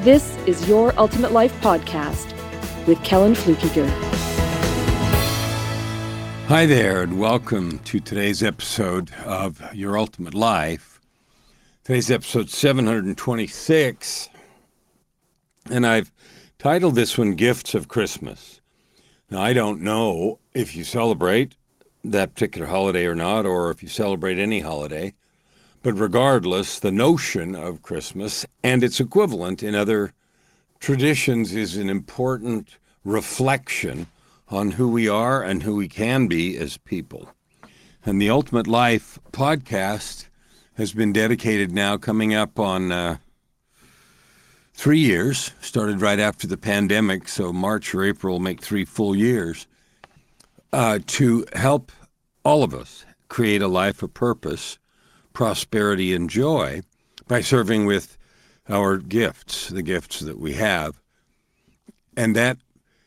this is Your Ultimate Life podcast with Kellan Fluckiger. Hi there, and welcome to today's episode of Your Ultimate Life. Today's episode 726, and I've titled this one Gifts of Christmas. Now, I don't know if you celebrate that particular holiday or not, or if you celebrate any holiday, but regardless, the notion of Christmas and its equivalent in other traditions is an important reflection on who we are and who we can be as people. And the Ultimate Life podcast has been dedicated now, coming up on uh, three years, started right after the pandemic, so March or April will make three full years, uh, to help all of us create a life of purpose, prosperity, and joy by serving with our gifts, the gifts that we have. And that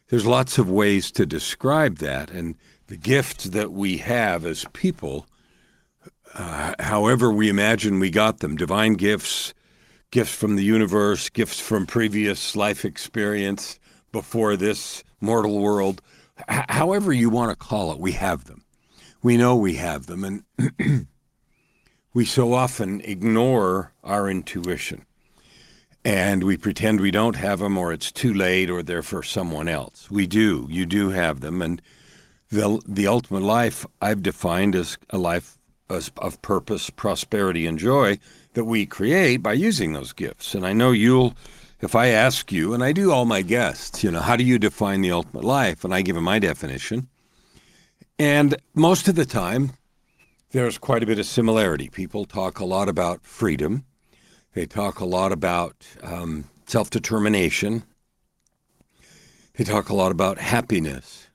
there's lots of ways to describe that. And the gifts that we have as people, uh, however we imagine we got them, divine gifts, gifts from the universe, gifts from previous life experience before this mortal world, H- however you want to call it, we have them. We know we have them. And we so often ignore our intuition and we pretend we don't have them or it's too late or they're for someone else. We do. You do have them. And the, the ultimate life I've defined as a life of purpose, prosperity, and joy that we create by using those gifts. And I know you'll, if I ask you, and I do all my guests, you know, how do you define the ultimate life? And I give them my definition. And most of the time, there's quite a bit of similarity. People talk a lot about freedom they talk a lot about um, self determination. They talk a lot about happiness.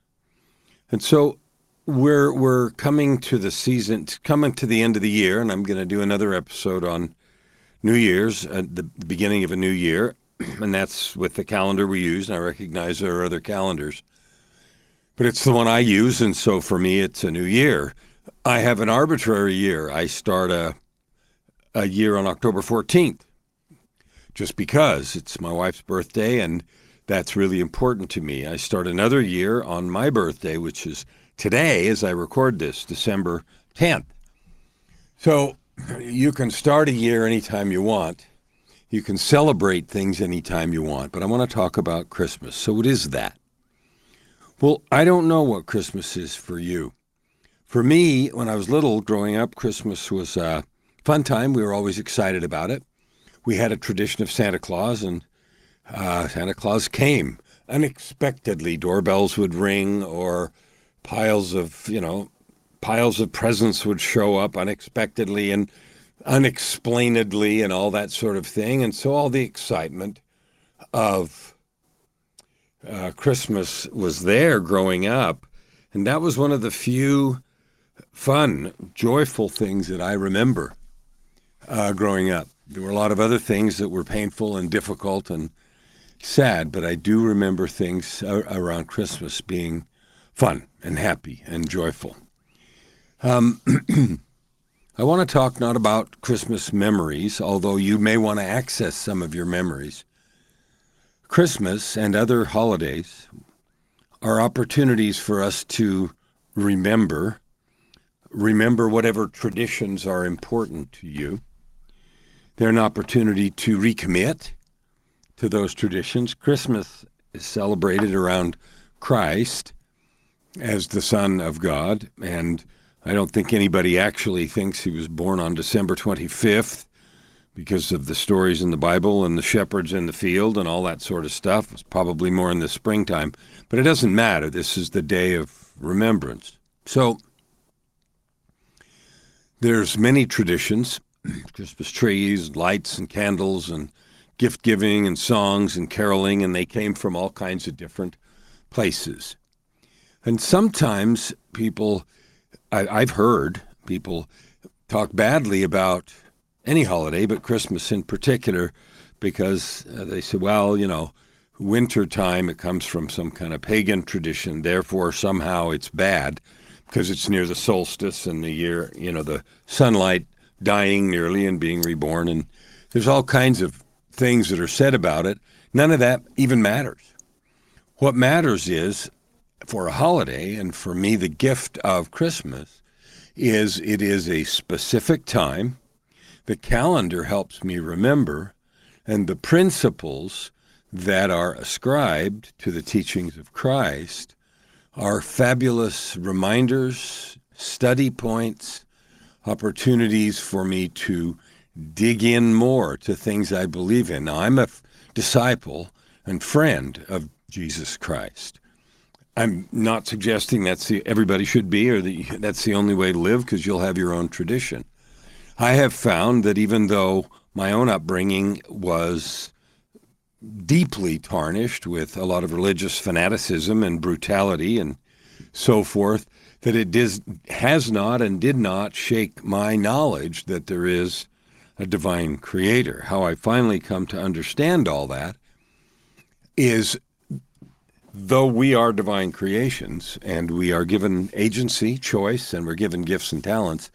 And so we're, we're coming to the season, coming to the end of the year, and I'm going to do another episode on New Year's at the beginning of a new year. And that's with the calendar we use. And I recognize there are other calendars, but it's the one I use. And so for me, it's a new year. I have an arbitrary year. I start a a year on October 14th, just because it's my wife's birthday and that's really important to me. I start another year on my birthday, which is today as I record this, December 10th. So you can start a year anytime you want. You can celebrate things anytime you want, but I want to talk about Christmas. So, what is that? Well, I don't know what Christmas is for you. For me, when I was little growing up, Christmas was uh, fun time. We were always excited about it. We had a tradition of Santa Claus, and uh, Santa Claus came unexpectedly. Doorbells would ring, or piles of you know piles of presents would show up unexpectedly and unexplainedly, and all that sort of thing. And so all the excitement of uh, Christmas was there growing up, and that was one of the few fun, joyful things that I remember uh, growing up. There were a lot of other things that were painful and difficult and sad, but I do remember things around Christmas being fun and happy and joyful. Um, I want to talk not about Christmas memories, although you may want to access some of your memories. Christmas and other holidays are opportunities for us to remember, remember whatever traditions are important to you, they're an opportunity to recommit to those traditions. Christmas is celebrated around Christ as the Son of God, and I don't think anybody actually thinks he was born on December 25th because of the stories in the Bible and the shepherds in the field and all that sort of stuff. It's probably more in the springtime, but it doesn't matter. This is the day of remembrance. So there's many traditions Christmas trees, lights, and candles, and gift giving and songs and caroling, and they came from all kinds of different places. And sometimes people, I, have heard people talk badly about any holiday, but Christmas in particular, because uh, they say, well, you know, winter time, it comes from some kind of pagan tradition, therefore somehow it's bad because it's near the solstice and the year, you know, the sunlight dying nearly and being reborn. And there's all kinds of things that are said about it. None of that even matters. What matters is for a holiday, and for me, the gift of Christmas is it is a specific time. The calendar helps me remember, and the principles that are ascribed to the teachings of Christ are fabulous reminders, study points, opportunities for me to dig in more to things I believe in. Now, I'm a f- disciple and friend of Jesus Christ. I'm not suggesting that's the everybody should be or the, that's the only way to live because you'll have your own tradition. I have found that even though my own upbringing was deeply tarnished with a lot of religious fanaticism and brutality and so forth, that it does, has not and did not shake my knowledge that there is a divine creator. How I finally come to understand all that is though we are divine creations and we are given agency, choice, and we're given gifts and talents,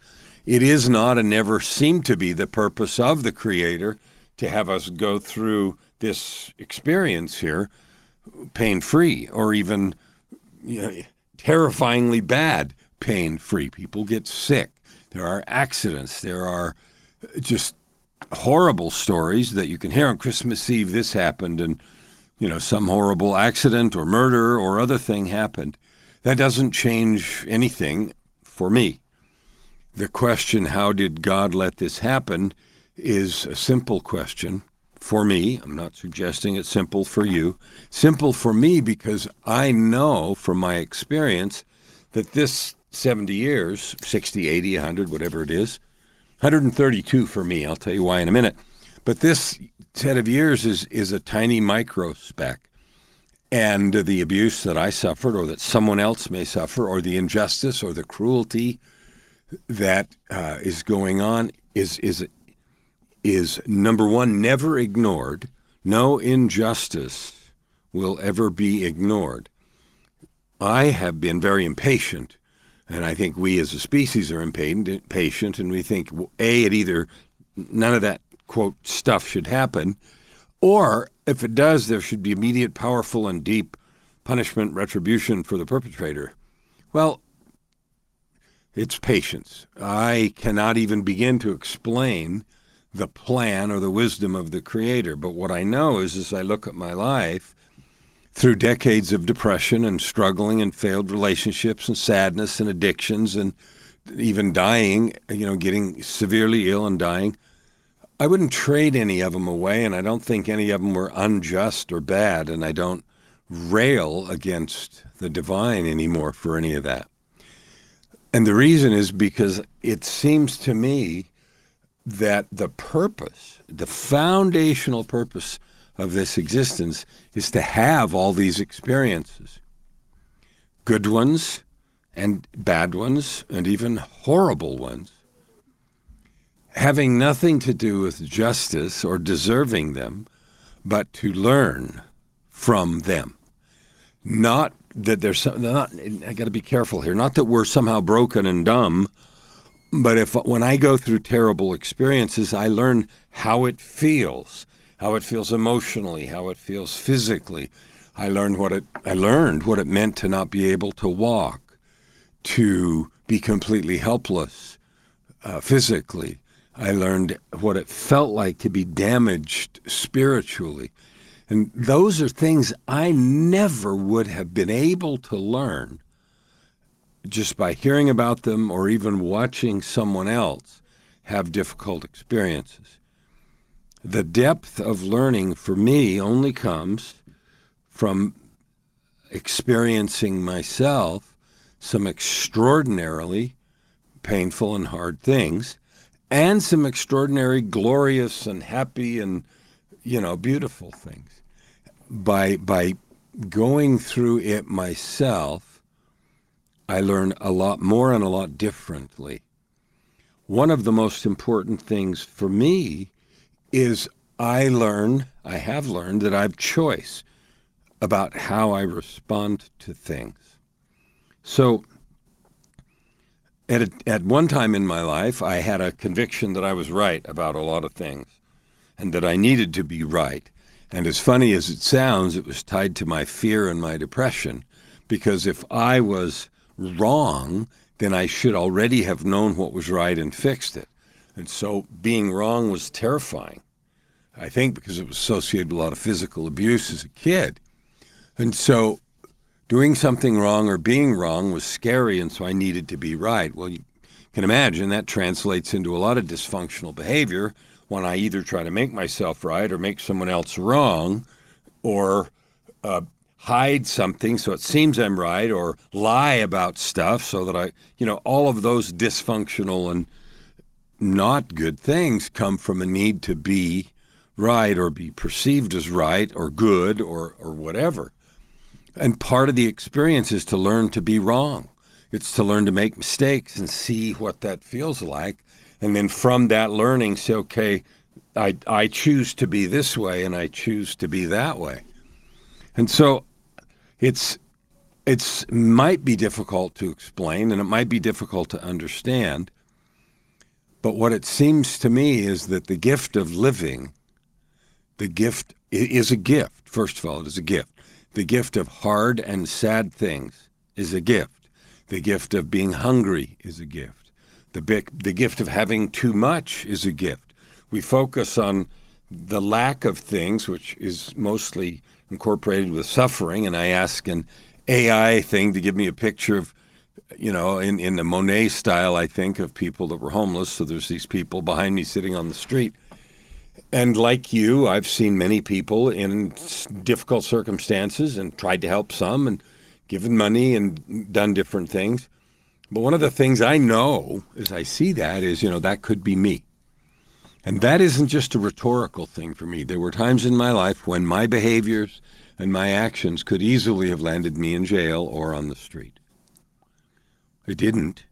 it is not and never seemed to be the purpose of the creator to have us go through this experience here pain free or even you know, terrifyingly bad pain free. People get sick. There are accidents. There are just horrible stories that you can hear on Christmas Eve. This happened, and you know some horrible accident or murder or other thing happened. That doesn't change anything for me. The question, how did God let this happen, is a simple question for me. I'm not suggesting it's simple for you. Simple for me because I know from my experience that this 70 years, 60, 80, 100, whatever it is, 132 for me. I'll tell you why in a minute. But this set of years is, is a tiny micro speck. And the abuse that I suffered, or that someone else may suffer, or the injustice or the cruelty that uh, is going on is, is is number one, never ignored. No injustice will ever be ignored. I have been very impatient, and I think we as a species are impatient, and we think, A, it either none of that quote stuff should happen, or if it does, there should be immediate, powerful, and deep punishment, retribution for the perpetrator. Well, it's patience. I cannot even begin to explain the plan or the wisdom of the creator. But what I know is as I look at my life through decades of depression and struggling and failed relationships and sadness and addictions and even dying, you know, getting severely ill and dying, I wouldn't trade any of them away. And I don't think any of them were unjust or bad. And I don't rail against the divine anymore for any of that. And the reason is because it seems to me that the purpose, the foundational purpose of this existence is to have all these experiences. Good ones and bad ones and even horrible ones. Having nothing to do with justice or deserving them but to learn from them. Not that there's some, not i got to be careful here not that we're somehow broken and dumb but if when I go through terrible experiences, I learn how it feels, how it feels emotionally, how it feels physically. I learned what it I learned what it meant to not be able to walk, to be completely helpless uh, physically. I learned what it felt like to be damaged spiritually. And those are things I never would have been able to learn just by hearing about them or even watching someone else have difficult experiences. The depth of learning for me only comes from experiencing myself some extraordinarily painful and hard things and some extraordinary glorious and happy and you know, beautiful things. By by going through it myself, I learn a lot more and a lot differently. One of the most important things for me is I learn, I have learned that I have choice about how I respond to things. So, at, a, at one time in my life, I had a conviction that I was right about a lot of things and that I needed to be right. And as funny as it sounds, it was tied to my fear and my depression because if I was wrong, then I should already have known what was right and fixed it. And so being wrong was terrifying. I think because it was associated with a lot of physical abuse as a kid. And so doing something wrong or being wrong was scary, and so I needed to be right. Well, you can imagine that translates into a lot of dysfunctional behavior when I either try to make myself right or make someone else wrong or uh, hide something so it seems I'm right or lie about stuff so that I, you know, all of those dysfunctional and not good things come from a need to be right or be perceived as right or good or, or whatever. And part of the experience is to learn to be wrong. It's to learn to make mistakes and see what that feels like. And then from that learning, say, okay, I, I choose to be this way and I choose to be that way. And so it's it's might be difficult to explain and it might be difficult to understand. But what it seems to me is that the gift of living the gift is a gift. First of all, it is a gift. The gift of hard and sad things is a gift. The gift of being hungry is a gift. The, big, the gift of having too much is a gift. We focus on the lack of things, which is mostly incorporated with suffering, and I ask an AI thing to give me a picture of, you know, in, in the Monet style, I think, of people that were homeless. So there's these people behind me sitting on the street and like you, I've seen many people in difficult circumstances and tried to help some and given money and done different things. But one of the things I know as I see that is, you know, that could be me. And that isn't just a rhetorical thing for me. There were times in my life when my behaviors and my actions could easily have landed me in jail or on the street. It didn't,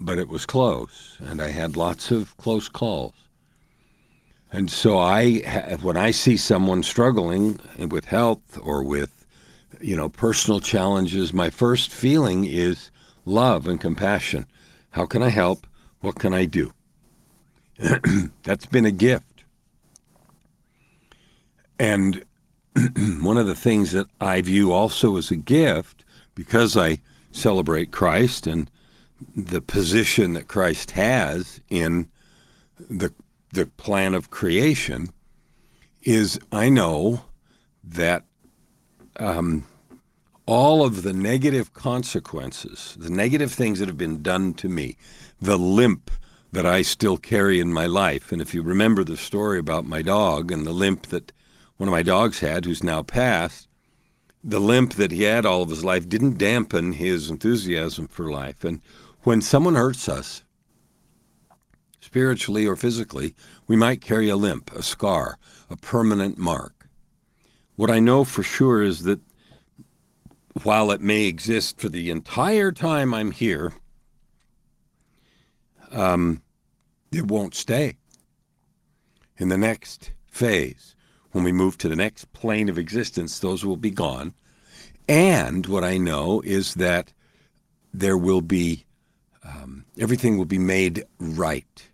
but it was close, and I had lots of close calls. And so I, when I see someone struggling with health or with, you know, personal challenges, my first feeling is love and compassion. How can I help? What can I do? That's been a gift. And one of the things that I view also as a gift, because I celebrate Christ and the position that Christ has in the the plan of creation is I know that um, all of the negative consequences, the negative things that have been done to me, the limp that I still carry in my life. And if you remember the story about my dog and the limp that one of my dogs had, who's now passed, the limp that he had all of his life didn't dampen his enthusiasm for life. And when someone hurts us, spiritually or physically, we might carry a limp, a scar, a permanent mark. What I know for sure is that while it may exist for the entire time I'm here, um, it won't stay. In the next phase, when we move to the next plane of existence, those will be gone. And what I know is that there will be, um, everything will be made right.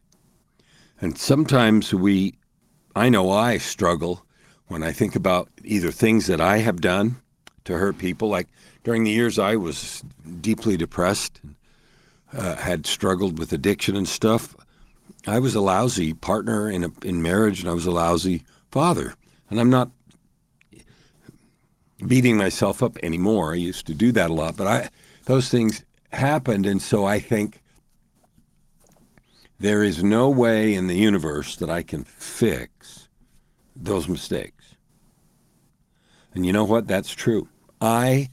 And sometimes we, I know I struggle when I think about either things that I have done to hurt people. Like during the years I was deeply depressed, uh, had struggled with addiction and stuff. I was a lousy partner in a, in marriage, and I was a lousy father. And I'm not beating myself up anymore. I used to do that a lot, but I those things happened, and so I think there is no way in the universe that I can fix those mistakes. And you know what? That's true. I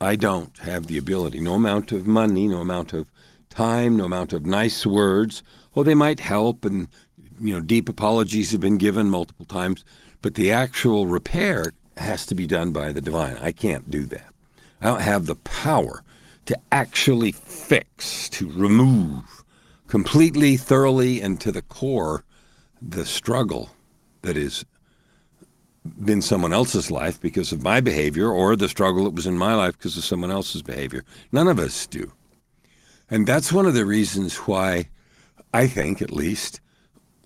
I don't have the ability. No amount of money, no amount of time, no amount of nice words. Oh, they might help and you know, deep apologies have been given multiple times, but the actual repair has to be done by the divine. I can't do that. I don't have the power to actually fix, to remove completely, thoroughly, and to the core the struggle that has been someone else's life because of my behavior or the struggle that was in my life because of someone else's behavior. None of us do. And that's one of the reasons why I think, at least,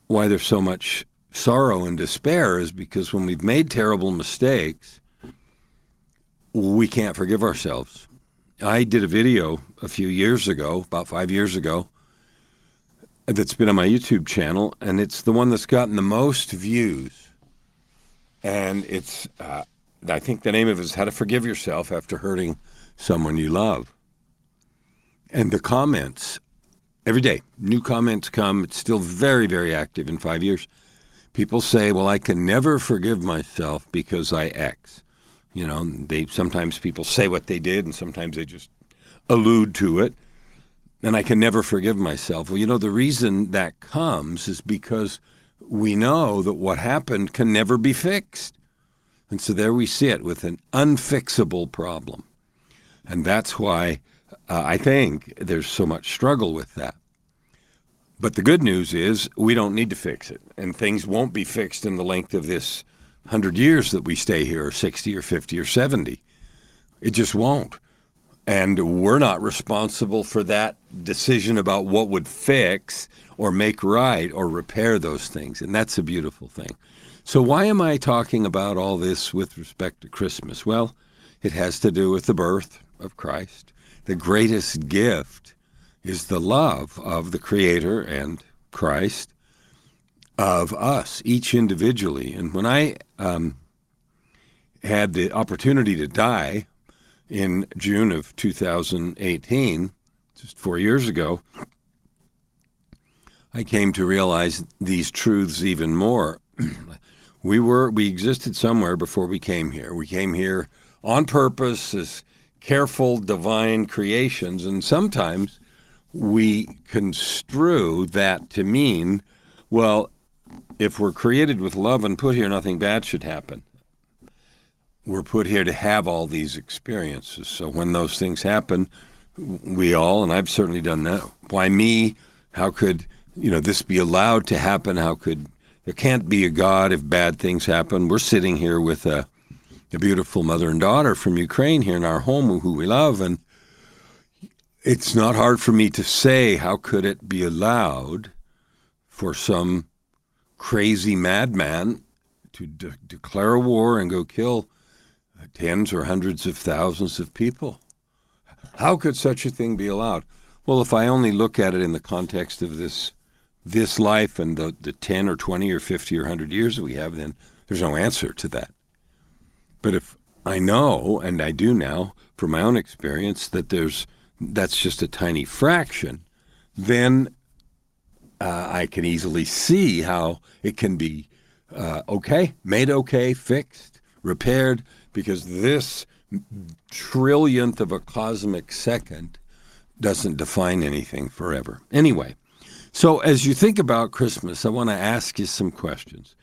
why there's so much sorrow and despair is because when we've made terrible mistakes, we can't forgive ourselves. I did a video a few years ago, about five years ago, that's been on my YouTube channel, and it's the one that's gotten the most views. And it's, uh, I think the name of it is How to Forgive Yourself After Hurting Someone You Love. And the comments, every day, new comments come. It's still very, very active in five years. People say, Well, I can never forgive myself because I X. You know, they sometimes people say what they did, and sometimes they just allude to it. And I can never forgive myself. Well, you know, the reason that comes is because we know that what happened can never be fixed. And so there we sit with an unfixable problem. And that's why uh, I think there's so much struggle with that. But the good news is we don't need to fix it. And things won't be fixed in the length of this 100 years that we stay here, or 60 or 50 or 70. It just won't. And we're not responsible for that decision about what would fix or make right or repair those things. And that's a beautiful thing. So, why am I talking about all this with respect to Christmas? Well, it has to do with the birth of Christ. The greatest gift is the love of the Creator and Christ of us, each individually. And when I um, had the opportunity to die in June of 2018, just four years ago, I came to realize these truths even more. we were we existed somewhere before we came here. We came here on purpose as careful divine creations, and sometimes we construe that to mean, well, if we're created with love and put here, nothing bad should happen. We're put here to have all these experiences. So when those things happen, we all, and I've certainly done that. Why me? How could you know this be allowed to happen? How could there can't be a God if bad things happen? We're sitting here with a, a beautiful mother and daughter from Ukraine here in our home, who we love, and it's not hard for me to say how could it be allowed for some crazy madman to de- declare a war and go kill tens or hundreds of thousands of people. How could such a thing be allowed? Well, if I only look at it in the context of this this life and the, the 10 or 20 or 50 or 100 years that we have, then there's no answer to that. But if I know, and I do now from my own experience, that there's that's just a tiny fraction, then uh, I can easily see how it can be uh, okay, made okay, fixed, repaired, because this trillionth of a cosmic second doesn't define anything forever. Anyway, so as you think about Christmas, I want to ask you some questions.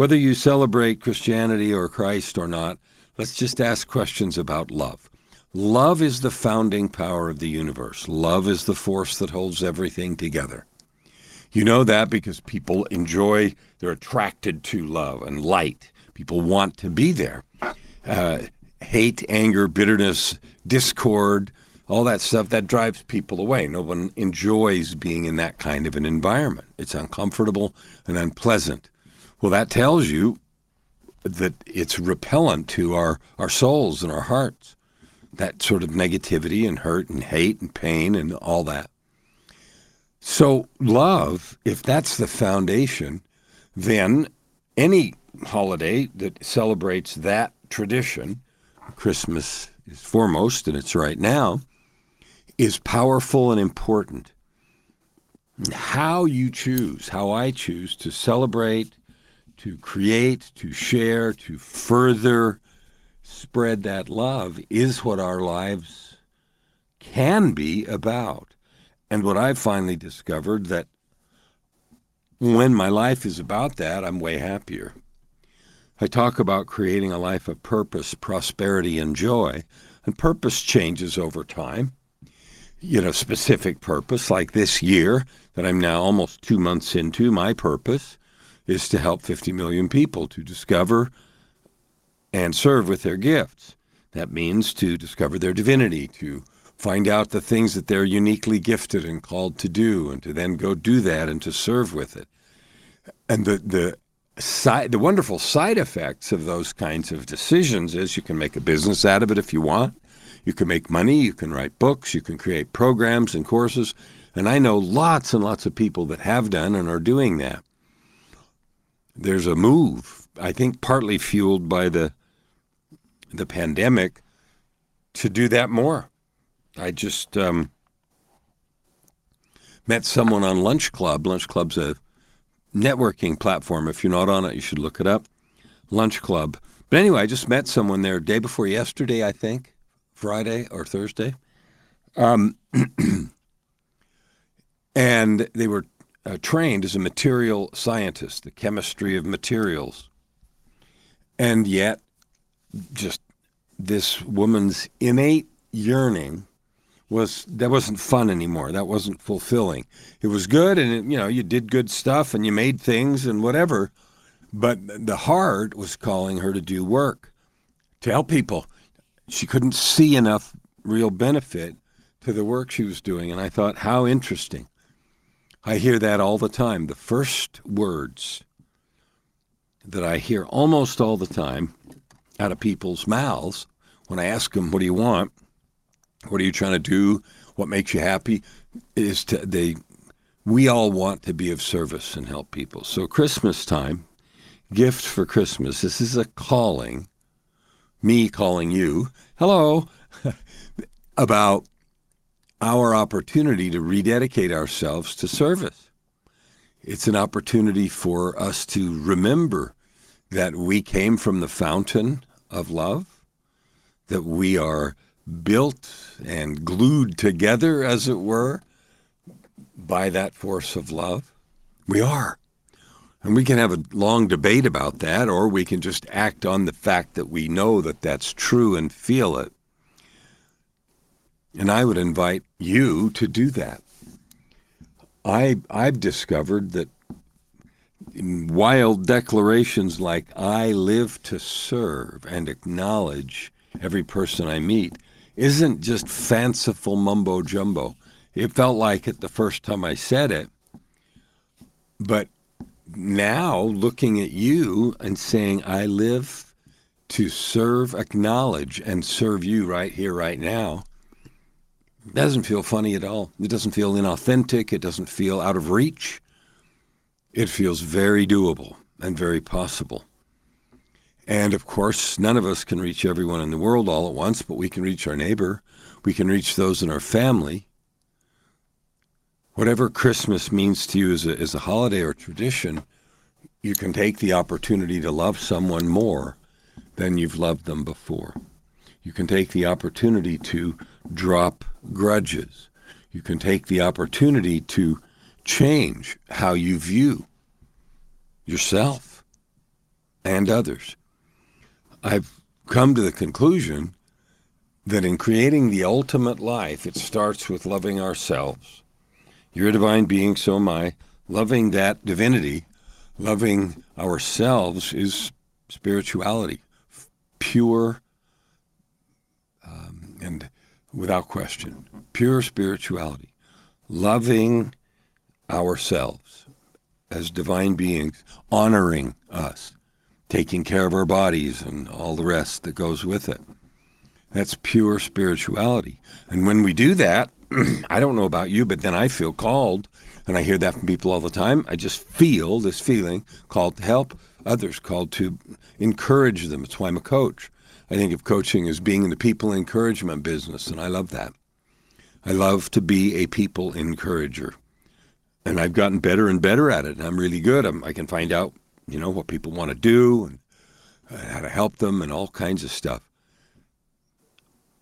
Whether you celebrate Christianity or Christ or not, let's just ask questions about love. Love is the founding power of the universe. Love is the force that holds everything together. You know that because people enjoy, they're attracted to love and light. People want to be there uh, hate, anger, bitterness, discord, all that stuff that drives people away. No one enjoys being in that kind of an environment. It's uncomfortable and unpleasant. Well, that tells you that it's repellent to our, our souls and our hearts. That sort of negativity and hurt and hate and pain and all that. So, love, if that's the foundation, then any holiday that celebrates that tradition, Christmas is foremost, and it's right now, is powerful and important. How you choose, how I choose to celebrate, to create, to share, to further spread that love is what our lives can be about. And what I've finally discovered that when my life is about that, I'm way happier. I talk about creating a life of purpose, prosperity, and joy. And purpose changes over time. You know, specific purpose, like this year that I'm now almost two months into, my purpose is to help 50 million people to discover and serve with their gifts. That means to discover their divinity, to find out the things that they're uniquely gifted and called to do, and to then go do that and to serve with it. And the, the side, the wonderful side effects of those kinds of decisions is you can make a business out of it if you want. You can make money, you can write books, you can create programs and courses. And I know lots and lots of people that have done and are doing that. There's a move, I think partly fueled by the the pandemic, to do that more. I just um, met someone on Lunch Club. Lunch Club's a networking platform. If you're not on it, you should look it up. Lunch Club. But anyway, I just met someone there day before yesterday, I think, Friday or Thursday. Um, and they were uh, trained as a material scientist, the chemistry of materials. And yet, just this woman's innate yearning was that wasn't fun anymore. That wasn't fulfilling. It was good, and it, you know you did good stuff, and you made things and whatever. But the heart was calling her to do work, to help people. She couldn't see enough real benefit to the work she was doing, and I thought, how interesting. I hear that all the time. The first words that I hear almost all the time out of people's mouths when I ask them, "What do you want?" What are you trying to do? What makes you happy? Is to they we all want to be of service and help people. So Christmas time, gift for Christmas. This is a calling, me calling you, hello, about our opportunity to rededicate ourselves to service. It's an opportunity for us to remember that we came from the fountain of love, that we are built and glued together, as it were, by that force of love? We are. And we can have a long debate about that, or we can just act on the fact that we know that that's true and feel it. And I would invite you to do that. I, I've discovered that wild declarations like, I live to serve and acknowledge every person I meet, isn't just fanciful mumbo jumbo. It felt like it the first time I said it. But now looking at you and saying, I live to serve, acknowledge, and serve you right here, right now, doesn't feel funny at all. It doesn't feel inauthentic. It doesn't feel out of reach. It feels very doable and very possible. And of course, none of us can reach everyone in the world all at once, but we can reach our neighbor. We can reach those in our family. Whatever Christmas means to you as a, as a holiday or tradition, you can take the opportunity to love someone more than you've loved them before. You can take the opportunity to drop grudges. You can take the opportunity to change how you view yourself and others. I've come to the conclusion that in creating the ultimate life, it starts with loving ourselves. You're a divine being, so am I. Loving that divinity, loving ourselves is spirituality, pure um, and without question, pure spirituality. Loving ourselves as divine beings, honoring us taking care of our bodies and all the rest that goes with it. That's pure spirituality. And when we do that, I don't know about you, but then I feel called, and I hear that from people all the time. I just feel this feeling called to help others, called to encourage them. It's why I'm a coach. I think of coaching as being in the people encouragement business, and I love that. I love to be a people encourager. And I've gotten better and better at it. And I'm really good. I'm, I can find out you know, what people want to do and uh, how to help them and all kinds of stuff.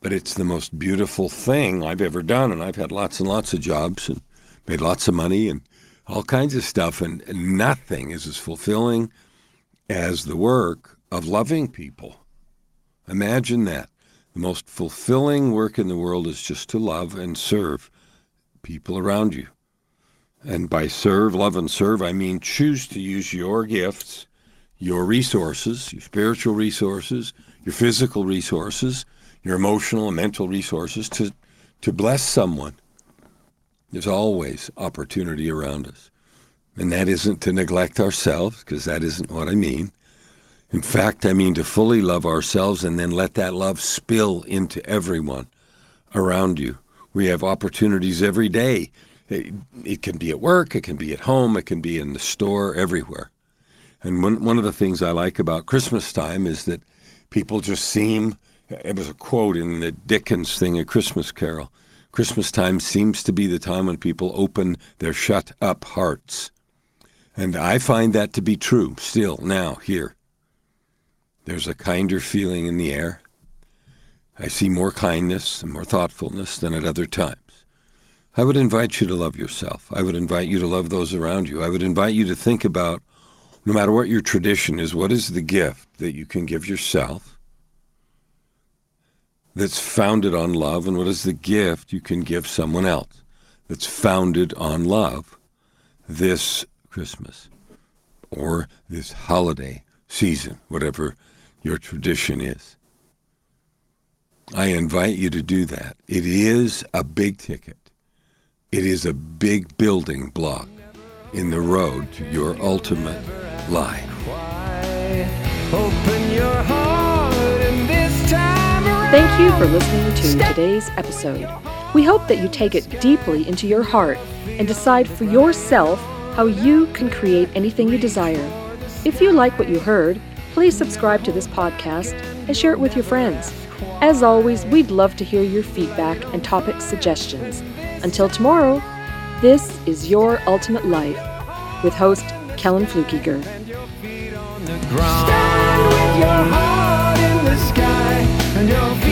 But it's the most beautiful thing I've ever done. And I've had lots and lots of jobs and made lots of money and all kinds of stuff. And, and nothing is as fulfilling as the work of loving people. Imagine that. The most fulfilling work in the world is just to love and serve people around you. And by serve, love, and serve, I mean choose to use your gifts, your resources, your spiritual resources, your physical resources, your emotional and mental resources to, to bless someone. There's always opportunity around us. And that isn't to neglect ourselves, because that isn't what I mean. In fact, I mean to fully love ourselves and then let that love spill into everyone around you. We have opportunities every day. It, it, can be at work, it can be at home, it can be in the store, everywhere. And one, one of the things I like about Christmas time is that people just seem, it was a quote in the Dickens thing, A Christmas Carol. Christmas time seems to be the time when people open their shut up hearts. And I find that to be true still now here. There's a kinder feeling in the air. I see more kindness and more thoughtfulness than at other times. I would invite you to love yourself. I would invite you to love those around you. I would invite you to think about, no matter what your tradition is, what is the gift that you can give yourself that's founded on love, and what is the gift you can give someone else that's founded on love this Christmas or this holiday season, whatever your tradition is. I invite you to do that. It is a big ticket. It is a big building block in the road to your ultimate life. Thank you for listening to today's episode. We hope that you take it deeply into your heart and decide for yourself how you can create anything you desire. If you like what you heard, please subscribe to this podcast and share it with your friends. As always, we'd love to hear your feedback and topic suggestions. Until tomorrow, this is Your Ultimate Life with host Kellan Fluckiger. Stand with your heart in the sky and your